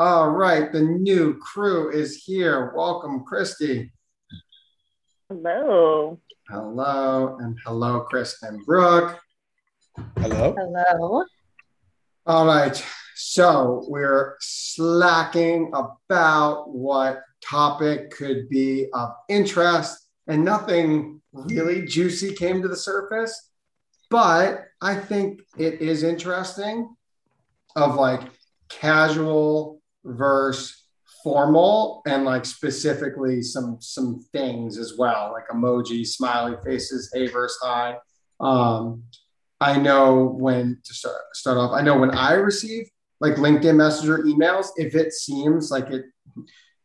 All right, the new crew is here. Welcome, Christy. Hello. Hello, and hello, Kristen Brooke. Hello. Hello. All right, so we're slacking about what topic could be of interest, and nothing really juicy came to the surface. But I think it is interesting of like casual versus formal and like specifically some some things as well like emoji smiley faces hey versus hi. Um i know when to start start off i know when i receive like linkedin messenger emails if it seems like it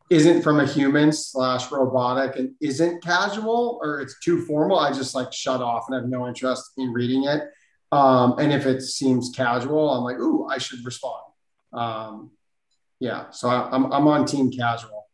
isn't from a human slash robotic and isn't casual or it's too formal i just like shut off and have no interest in reading it. Um and if it seems casual i'm like ooh i should respond. Um yeah, so I, I'm I'm on team casual.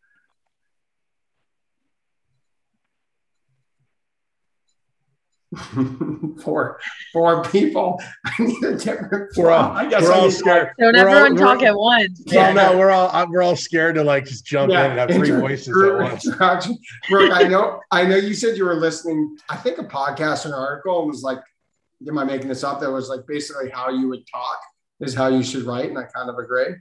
four four people. I need a different. We're all, I guess we're all scared. Don't We're everyone we're- talk at once. Well, no, we're all uh, we're all scared to like just jump Yeah, in and have three voices at once. interaction. Brooke, I know I know you said you were listening. I think a podcast or an article and was like, am I making this up? That was like basically how you would talk is how you should write, and I kind of agree.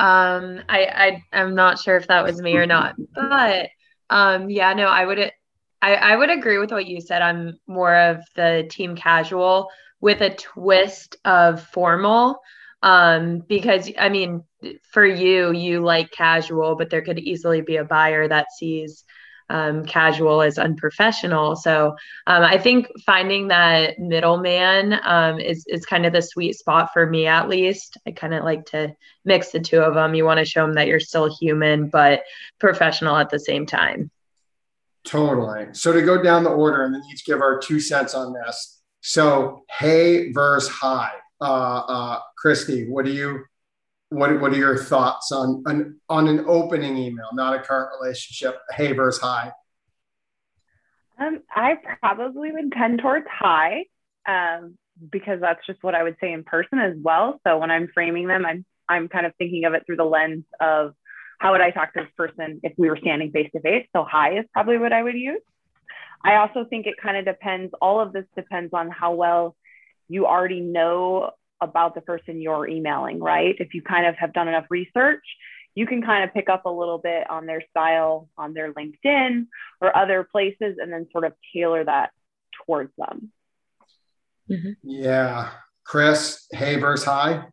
Um, I, I I'm not sure if that was me or not, but um, yeah, no, I would I, I would agree with what you said. I'm more of the team casual with a twist of formal. Um, because I mean, for you, you like casual, but there could easily be a buyer that sees um, casual as unprofessional. So um, I think finding that middleman um, is is kind of the sweet spot for me, at least. I kind of like to mix the two of them. You want to show them that you're still human, but professional at the same time. Totally. So to go down the order and then each give our two cents on this. So hey versus hi. Uh, uh, Christy, what do you what what are your thoughts on an on an opening email, not a current relationship? Hey versus hi. Um, I probably would tend towards hi um, because that's just what I would say in person as well. So when I'm framing them, I'm I'm kind of thinking of it through the lens of how would I talk to this person if we were standing face to face. So hi is probably what I would use. I also think it kind of depends. All of this depends on how well you already know about the person you're emailing, right? If you kind of have done enough research, you can kind of pick up a little bit on their style on their LinkedIn or other places and then sort of tailor that towards them. Yeah. Chris, hey versus hi.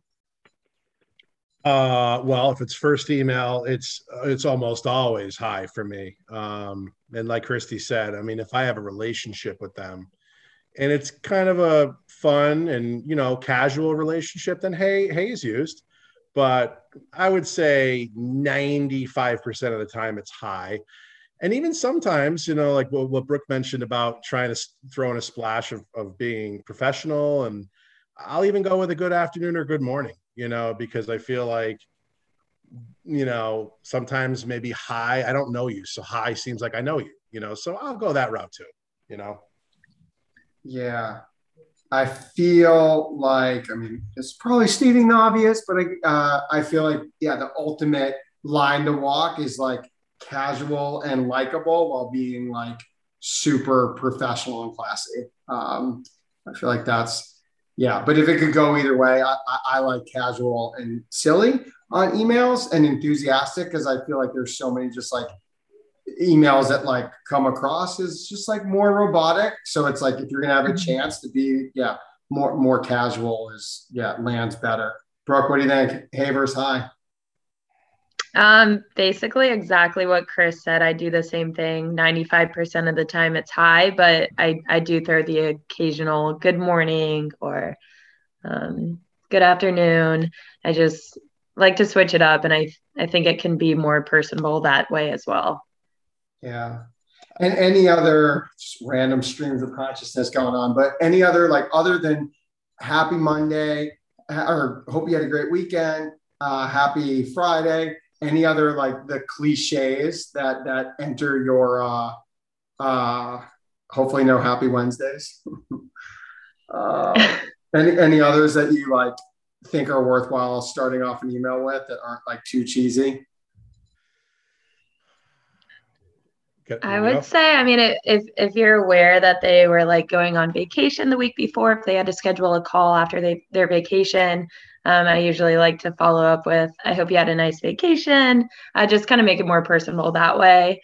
Uh, well, if it's first email, it's it's almost always hi for me. Um, and like Christy said, I mean, if I have a relationship with them, and it's kind of a fun and you know casual relationship, then hey, is used. But I would say 95% of the time it's hi. And even sometimes, you know, like what, what Brooke mentioned about trying to throw in a splash of, of being professional. And I'll even go with a good afternoon or good morning, you know, because I feel like, you know, sometimes maybe hi, I don't know you. So hi seems like I know you, you know, so I'll go that route too, you know. Yeah. I feel like, I mean, it's probably stating the obvious, but I, uh, I feel like, yeah, the ultimate line to walk is like casual and likable while being like super professional and classy. Um, I feel like that's, yeah, but if it could go either way, I, I, I like casual and silly on emails and enthusiastic because I feel like there's so many just like emails that like come across is just like more robotic. So it's like if you're gonna have a chance to be, yeah, more more casual is yeah, lands better. Brooke, what do you think? Hey versus hi. Um, basically exactly what Chris said. I do the same thing. 95% of the time it's hi, but I, I do throw the occasional good morning or um, good afternoon. I just like to switch it up and I I think it can be more personable that way as well. Yeah. And any other random streams of consciousness going on, but any other like other than happy Monday or hope you had a great weekend, uh, happy Friday, any other like the cliches that that enter your uh uh hopefully no happy Wednesdays. uh any any others that you like think are worthwhile starting off an email with that aren't like too cheesy? I would say, I mean, if if you're aware that they were like going on vacation the week before, if they had to schedule a call after they their vacation, um, I usually like to follow up with, "I hope you had a nice vacation." I just kind of make it more personal that way.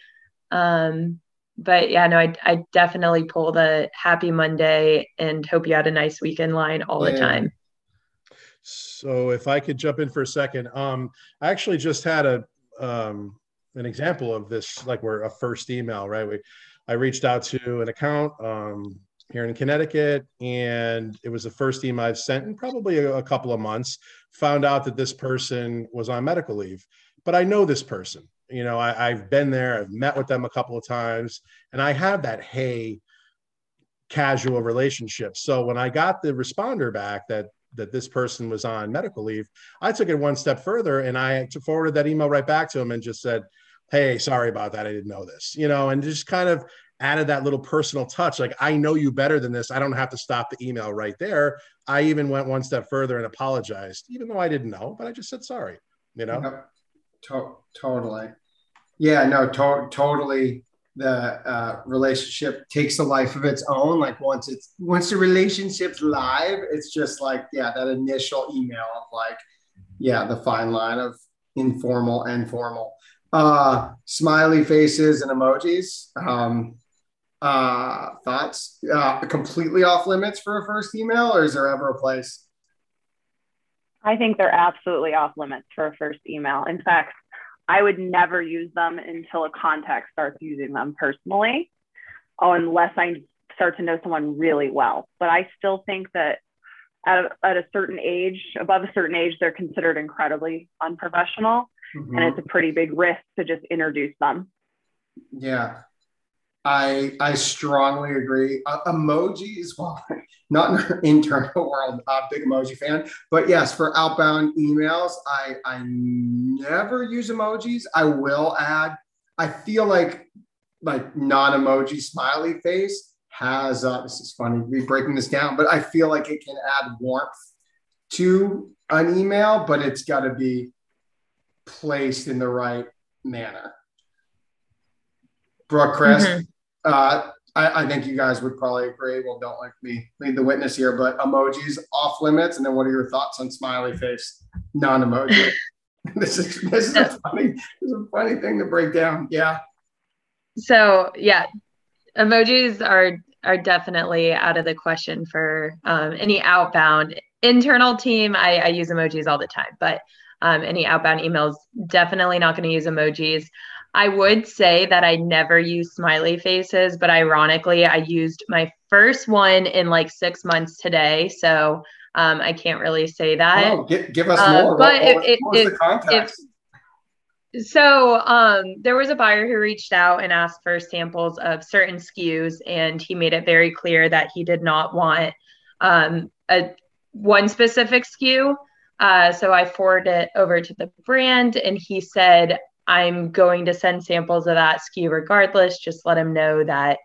Um, but yeah, no, I I definitely pull the "Happy Monday" and "Hope you had a nice weekend" line all yeah. the time. So if I could jump in for a second, um, I actually just had a um, an example of this, like we're a first email, right? We, I reached out to an account um, here in Connecticut, and it was the first email I've sent in probably a, a couple of months. Found out that this person was on medical leave, but I know this person. You know, I, I've been there, I've met with them a couple of times, and I have that hey casual relationship. So when I got the responder back that that this person was on medical leave, I took it one step further and I forwarded that email right back to him and just said, hey sorry about that. I didn't know this you know and just kind of added that little personal touch like i know you better than this. I don't have to stop the email right there. I even went one step further and apologized even though i didn't know but i just said sorry you know? Yep. to- totally. Yeah no to- totally. The uh, relationship takes a life of its own like once it's once the relationship's live it's just like yeah that initial email of like yeah the fine line of informal and formal uh, smiley faces and emojis. Um, uh, thoughts? Uh, completely off limits for a first email, or is there ever a place? I think they're absolutely off limits for a first email. In fact, I would never use them until a contact starts using them personally, unless I start to know someone really well. But I still think that at a, at a certain age, above a certain age, they're considered incredibly unprofessional mm-hmm. and it's a pretty big risk to just introduce them. Yeah, I I strongly agree. Uh, emojis, well, not in our internal world, uh, big emoji fan, but yes, for outbound emails, I I never use emojis. I will add. I feel like like non-emoji smiley face has uh, this is funny be breaking this down, but I feel like it can add warmth to an email, but it's got to be placed in the right manner. Brooke, Chris, mm-hmm. uh, I, I, think you guys would probably agree. Well, don't like me lead the witness here, but emojis off limits. And then what are your thoughts on smiley face, non emoji? this is this is a funny this is a funny thing to break down. Yeah. So yeah, emojis are are definitely out of the question for um, any outbound internal team. I, I use emojis all the time, but um, any outbound emails, definitely not going to use emojis. I would say that I never use smiley faces, but ironically, I used my first one in like six months today. So um, I can't really say that. Oh, give, give us uh, more. but what, it, what, it, the context? If, so um, there was a buyer who reached out and asked for samples of certain SKUs, and he made it very clear that he did not want um, a one specific SKU. Uh, so I forwarded it over to the brand, and he said, I'm going to send samples of that SKU regardless. Just let him know that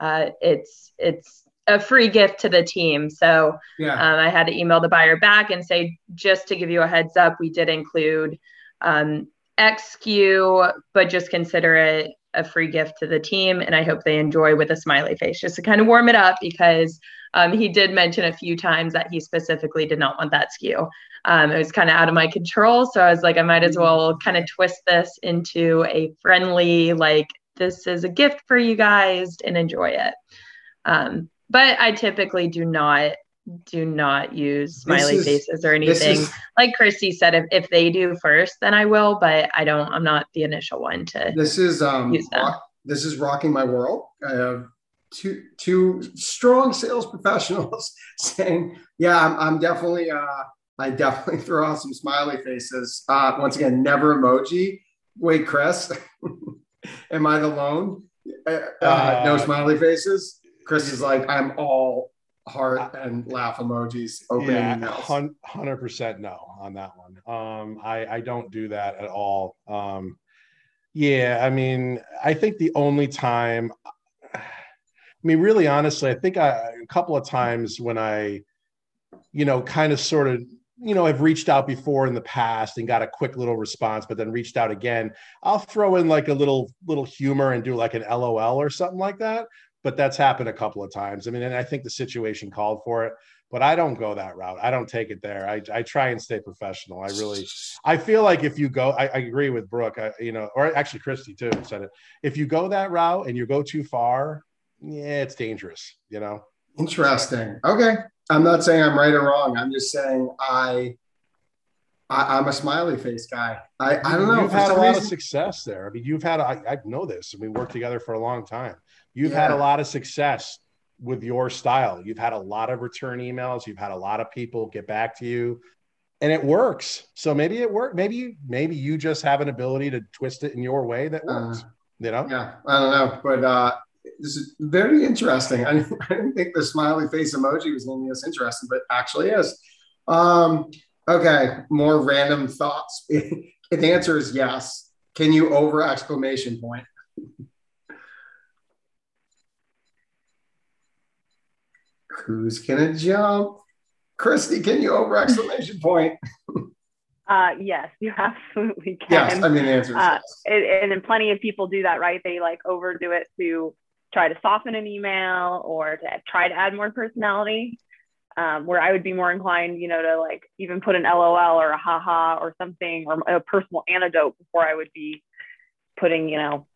uh, it's it's a free gift to the team. So yeah. um, I had to email the buyer back and say, just to give you a heads up, we did include um, X SKU, but just consider it a free gift to the team. And I hope they enjoy with a smiley face just to kind of warm it up because um, he did mention a few times that he specifically did not want that SKU. Um, it was kind of out of my control. So I was like, I might as well kind of twist this into a friendly, like, this is a gift for you guys and enjoy it. Um, but I typically do not do not use smiley is, faces or anything. Is, like Christy said, if, if they do first, then I will, but I don't, I'm not the initial one to this is um rock, this is rocking my world. I have two two strong sales professionals saying, yeah, I'm, I'm definitely uh I definitely throw out some smiley faces. Uh once again, never emoji. Wait, Chris, am I the lone? Uh, uh, no smiley faces. Chris is like, I'm all heart and laugh emojis opening yeah, emails. Hundred percent no on that one. Um, I I don't do that at all. Um, yeah, I mean, I think the only time, I mean, really honestly, I think I, a couple of times when I, you know, kind of sort of, you know have reached out before in the past and got a quick little response but then reached out again i'll throw in like a little little humor and do like an lol or something like that but that's happened a couple of times i mean and i think the situation called for it but i don't go that route i don't take it there i, I try and stay professional i really i feel like if you go i, I agree with brooke I, you know or actually christy too said it if you go that route and you go too far yeah it's dangerous you know interesting okay I'm not saying I'm right or wrong. I'm just saying I, I am a smiley face guy. I, I don't know. You've had a lot of success there. I mean, you've had I, I know this. And we worked together for a long time. You've yeah. had a lot of success with your style. You've had a lot of return emails. You've had a lot of people get back to you, and it works. So maybe it worked. Maybe maybe you just have an ability to twist it in your way that works. Uh, you know? Yeah, I don't know, but uh, this is very interesting. I, I didn't think the smiley face emoji was going to be this interesting, but actually is. Um, okay, more random thoughts. the answer is yes. Can you over exclamation point? Who's gonna jump? Christy, can you over exclamation point? Uh, yes, you absolutely can. Yes, I mean the answer is uh, yes. And, and plenty of people do that, right? They like overdo it to try to soften an email or to try to add more personality. Um, where I would be more inclined, you know, to like even put an LOL or a haha or something or a personal anecdote before I would be putting, you know,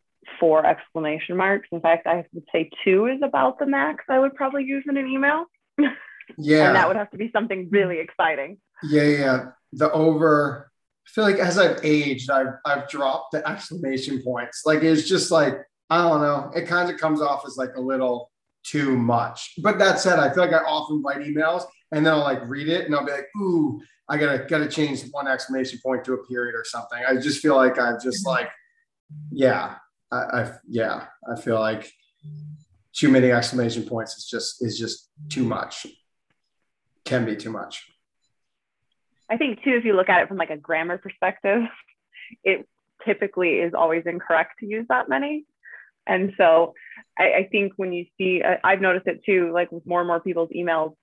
four exclamation marks. In fact, I would say two is about the max I would probably use in an email. Yeah. and that would have to be something really exciting. Yeah, yeah. The over I feel like as I've aged, I've I've dropped the exclamation points. Like it's just like I don't know. It kind of comes off as like a little too much. But that said, I feel like I often write emails and then I'll like read it and I'll be like, ooh, I gotta gotta change one exclamation point to a period or something. I just feel like I've just mm-hmm. like, yeah, I, I yeah, I feel like too many exclamation points is just is just too much. Can be too much. I think too, if you look at it from like a grammar perspective, it typically is always incorrect to use that many. And so I, I think when you see, uh, I've noticed it too, like with more and more people's emails,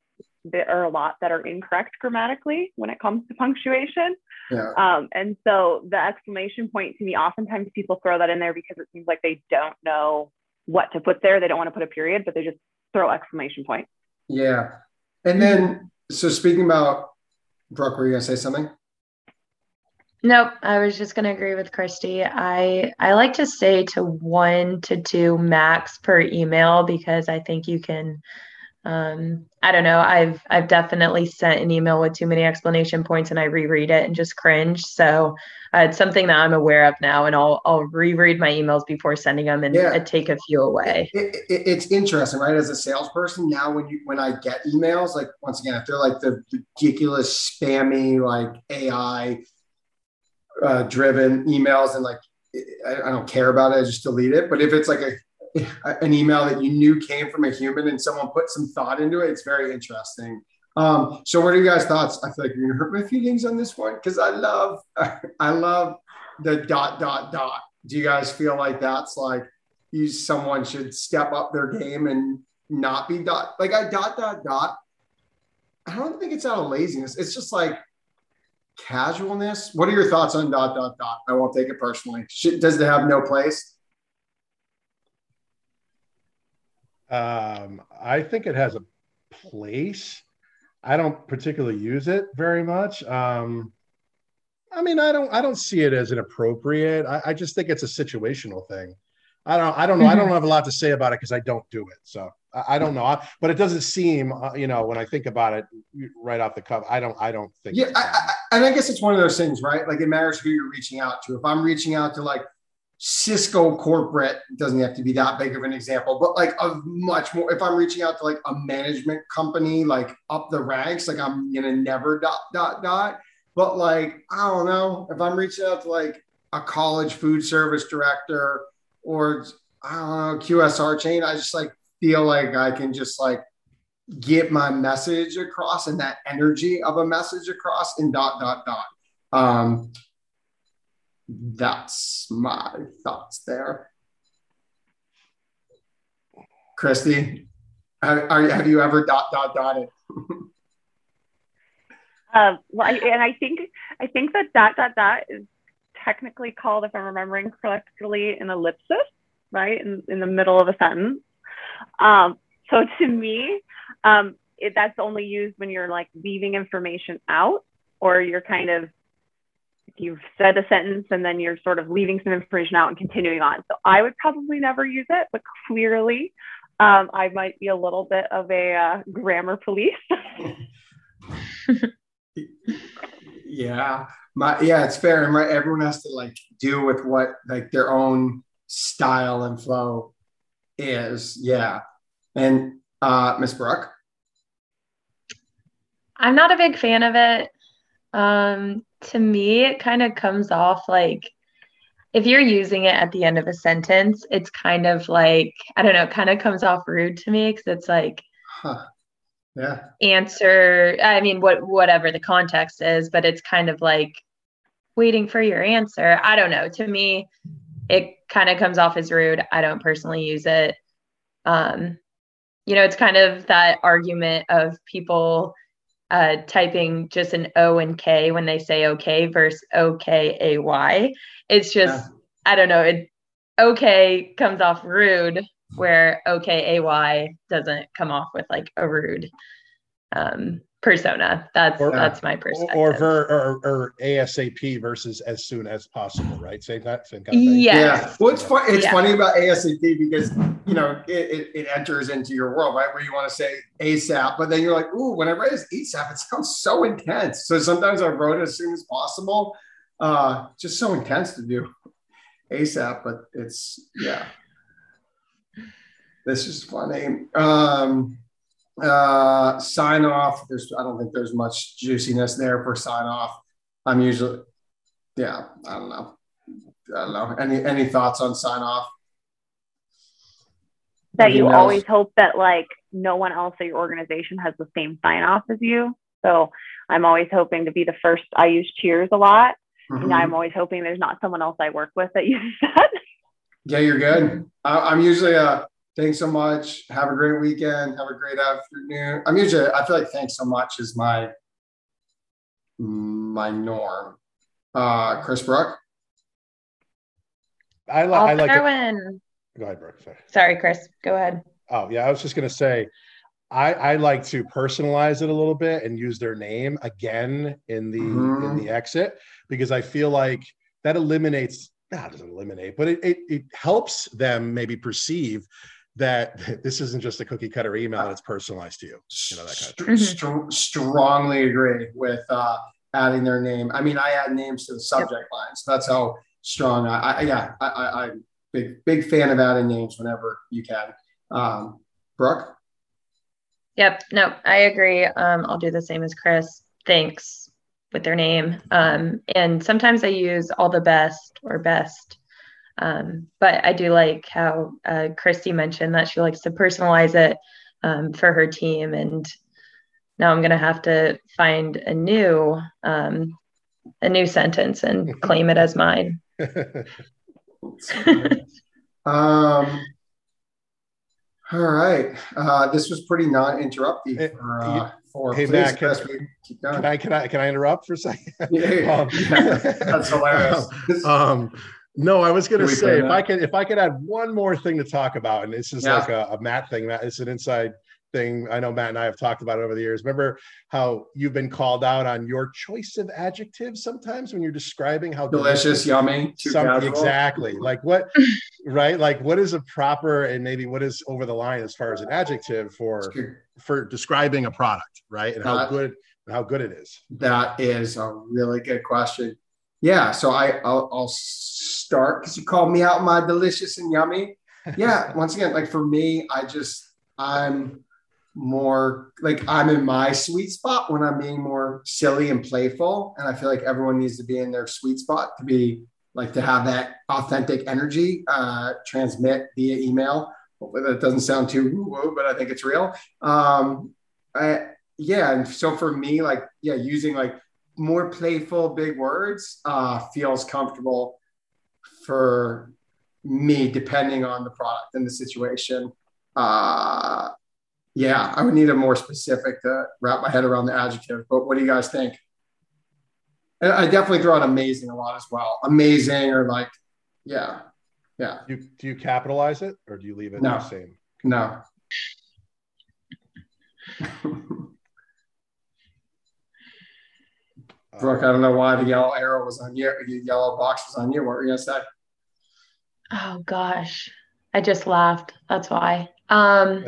there are a lot that are incorrect grammatically when it comes to punctuation. Yeah. Um, and so the exclamation point to me, oftentimes people throw that in there because it seems like they don't know what to put there. They don't want to put a period, but they just throw exclamation point. Yeah. And then, so speaking about Brooke, were you going to say something? Nope, I was just going to agree with Christy. I I like to say to one to two max per email because I think you can. Um, I don't know. I've I've definitely sent an email with too many explanation points and I reread it and just cringe. So uh, it's something that I'm aware of now, and I'll I'll reread my emails before sending them and yeah. take a few away. It, it, it's interesting, right? As a salesperson, now when you when I get emails, like once again, if they're like the ridiculous spammy like AI uh, driven emails and like I, I, don't care about it, I just delete it. But if it's like a an email that you knew came from a human and someone put some thought into it, it's very interesting. Um, so what are you guys' thoughts? I feel like you're gonna hurt my feelings on this one because I love I love the dot dot dot. Do you guys feel like that's like you someone should step up their game and not be dot like I dot dot dot? I don't think it's out of laziness. It's just like casualness. What are your thoughts on dot dot dot? I won't take it personally. Does it have no place? Um, I think it has a place. I don't particularly use it very much. Um, I mean, I don't, I don't see it as inappropriate. I, I just think it's a situational thing. I don't, I don't know. I don't mm-hmm. have a lot to say about it because I don't do it. So I don't know, but it doesn't seem, uh, you know, when I think about it right off the cuff, I don't, I don't think. Yeah, I, I, and I guess it's one of those things, right? Like it matters who you're reaching out to. If I'm reaching out to like Cisco corporate, doesn't have to be that big of an example, but like a much more. If I'm reaching out to like a management company, like up the ranks, like I'm gonna never dot dot dot. But like I don't know, if I'm reaching out to like a college food service director or I don't know QSR chain, I just like feel like I can just like get my message across and that energy of a message across in dot dot dot. Um, that's my thoughts there. Christy, are, have you ever dot dot dotted? Uh, well, I, and I think I think that dot dot dot is technically called, if I'm remembering correctly, an ellipsis, right, in, in the middle of a sentence. Um, so to me, um, it, that's only used when you're like leaving information out, or you're kind of you've said a sentence and then you're sort of leaving some information out and continuing on. So I would probably never use it, but clearly um, I might be a little bit of a uh, grammar police. yeah, my yeah, it's fair, and right, everyone has to like deal with what like their own style and flow is. Yeah, and uh, Miss Brooke. I'm not a big fan of it. Um, to me, it kind of comes off like if you're using it at the end of a sentence, it's kind of like, I don't know, it kind of comes off rude to me because it's like, huh. yeah, answer. I mean, what whatever the context is, but it's kind of like waiting for your answer. I don't know. To me, it kind of comes off as rude. I don't personally use it. Um, you know, it's kind of that argument of people uh, typing just an O and K when they say okay versus O K A Y. It's just, yeah. I don't know, it okay comes off rude, where O K A Y doesn't come off with like a rude um, persona. That's or, that's my perspective. Or, ver, or, or ASAP versus as soon as possible, right? Same that same kind of thing. Yes. Yeah. Well, it's fun. It's yeah. funny about ASAP because you know it, it, it, enters into your world, right? Where you want to say ASAP, but then you're like, ooh, when I write as ASAP, it sounds so intense. So sometimes I wrote it as soon as possible. Uh, just so intense to do ASAP, but it's yeah. This is funny. Um, uh, sign off. There's, I don't think there's much juiciness there for sign off. I'm usually, yeah, I don't know. I don't know. Any any thoughts on sign off? That you always hope that like no one else at your organization has the same sign off as you. So I'm always hoping to be the first. I use cheers a lot. Mm-hmm. And I'm always hoping there's not someone else I work with that uses that. Yeah, you're good. I, am usually a thanks so much. Have a great weekend. Have a great afternoon. I'm usually, I feel like thanks so much is my my norm. Uh, Chris Brooke. I, li- I like it. Go ahead, Brooke. Sorry. Sorry, Chris. Go ahead. Oh yeah, I was just gonna say, I, I like to personalize it a little bit and use their name again in the mm-hmm. in the exit because I feel like that eliminates. That doesn't eliminate, but it, it, it helps them maybe perceive that this isn't just a cookie cutter email that's personalized to you. You know that kind of St- strongly agree with uh, adding their name. I mean, I add names to the subject yep. line, so that's how strong. I, I yeah, I, I, am big big fan of adding names whenever you can. Um, Brooke. Yep. No, I agree. Um, I'll do the same as Chris. Thanks with their name. Um, and sometimes I use all the best or best um, but I do like how uh, Christy mentioned that she likes to personalize it um, for her team. And now I'm going to have to find a new um, a new sentence and claim it as mine. um, all right. Uh, this was pretty non-interruptive for, uh, for hey, Matt, can, can, I can I can I interrupt for a second? Yeah, um, yeah. that's hilarious. um, no, I was going to say if I could if I could add one more thing to talk about, and this is yeah. like a, a Matt thing. Matt, it's an inside thing. I know Matt and I have talked about it over the years. Remember how you've been called out on your choice of adjectives sometimes when you're describing how delicious, delicious yummy, some, exactly. Like what, right? Like what is a proper and maybe what is over the line as far as an adjective for for describing a product, right? And how good how good it is. That is a really good question. Yeah, so I I'll, I'll start because you called me out my delicious and yummy. Yeah, once again, like for me, I just I'm more like I'm in my sweet spot when I'm being more silly and playful, and I feel like everyone needs to be in their sweet spot to be like to have that authentic energy uh, transmit via email. Hopefully that doesn't sound too woo but I think it's real. Um, I, yeah, and so for me, like yeah, using like more playful big words uh, feels comfortable for me depending on the product and the situation uh, yeah i would need a more specific to wrap my head around the adjective but what do you guys think And I definitely throw out amazing a lot as well. Amazing or like, yeah, yeah. You, do you capitalize it or do you leave it No. the same? No. Brooke, I don't know why the yellow arrow was on you, the yellow box was on you. What were you gonna say? Oh gosh. I just laughed. That's why. Um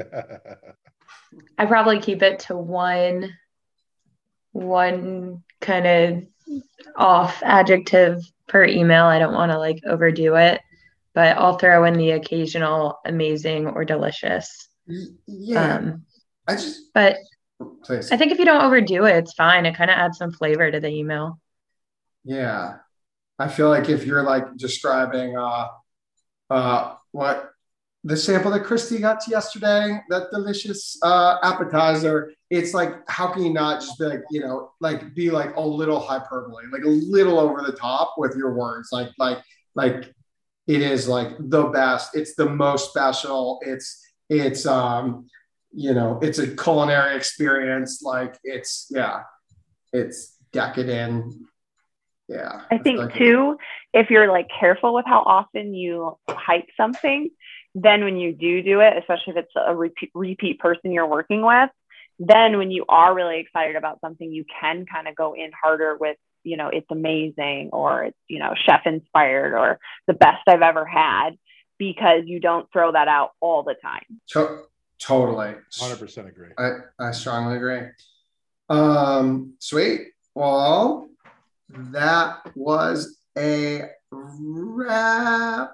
I probably keep it to one one kind of off adjective per email. I don't want to like overdo it, but I'll throw in the occasional amazing or delicious. Yeah, Um, I just but please. I think if you don't overdo it, it's fine. It kind of adds some flavor to the email. Yeah. I feel like if you're like describing uh uh what the sample that Christy got to yesterday, that delicious uh appetizer, it's like how can you not just be like, you know, like be like a little hyperbole, like a little over the top with your words. Like like like it is like the best, it's the most special, it's it's um you know, it's a culinary experience, like it's yeah, it's decadent. Yeah. I think too, if you're like careful with how often you hype something, then when you do do it, especially if it's a repeat, repeat person you're working with, then when you are really excited about something, you can kind of go in harder with, you know, it's amazing or it's, you know, chef inspired or the best I've ever had because you don't throw that out all the time. To- totally. 100% agree. I, I strongly agree. Um, sweet. Well, that was a wrap